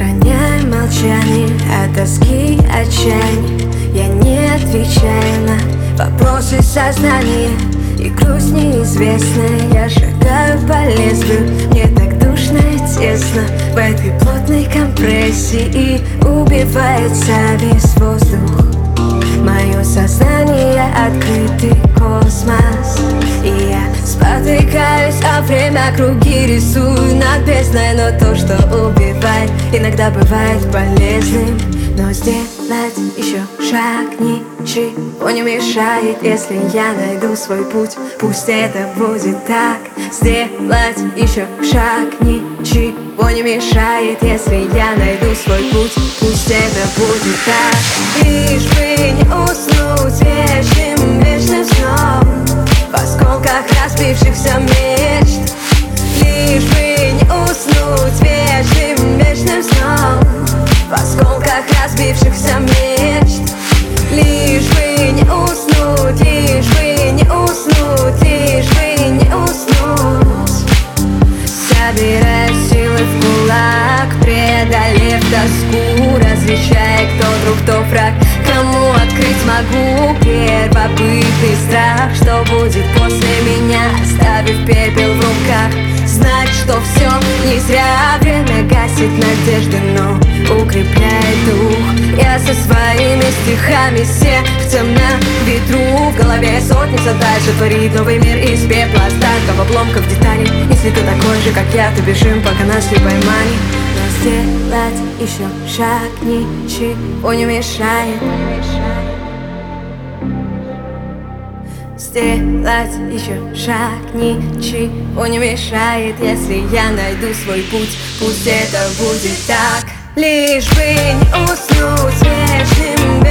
Сохраняй молчание от тоски, отчаяния Я не отвечаю на вопросы сознания. И грусть неизвестная, я шагаю по лезвию. Мне так душно и тесно в этой плотной компрессии. И убивается весь воздух. Мое сознание открытый космос. И я спотыкаюсь, а время круги рисую. Над бездной Но то, что убивает иногда бывает полезным Но сделать еще шаг ничего не мешает. Если я найду свой путь, пусть это будет так. Сделать еще шаг ничего не мешает. Если я найду свой путь, пусть это будет так. Лишь бы не уснуть вечным, вечным сном В осколках разбившихся мечт тоску Различая, кто друг, кто враг. Кому открыть могу первобытный страх? Что будет после меня, оставив пепел в руках? Знать, что все не зря Время гасит надежды, но укрепляет дух. Я со своими стихами сердцем на ветру. В голове сотни задач Творит новый мир из пепла Остатков, обломков, деталей. Если ты такой же, как я, то бежим, пока нас не поймали сделать еще шаг ничего не мешает. Сделать еще шаг ничего не мешает. Если я найду свой путь, пусть это будет так. Лишь бы не уснуть вечным,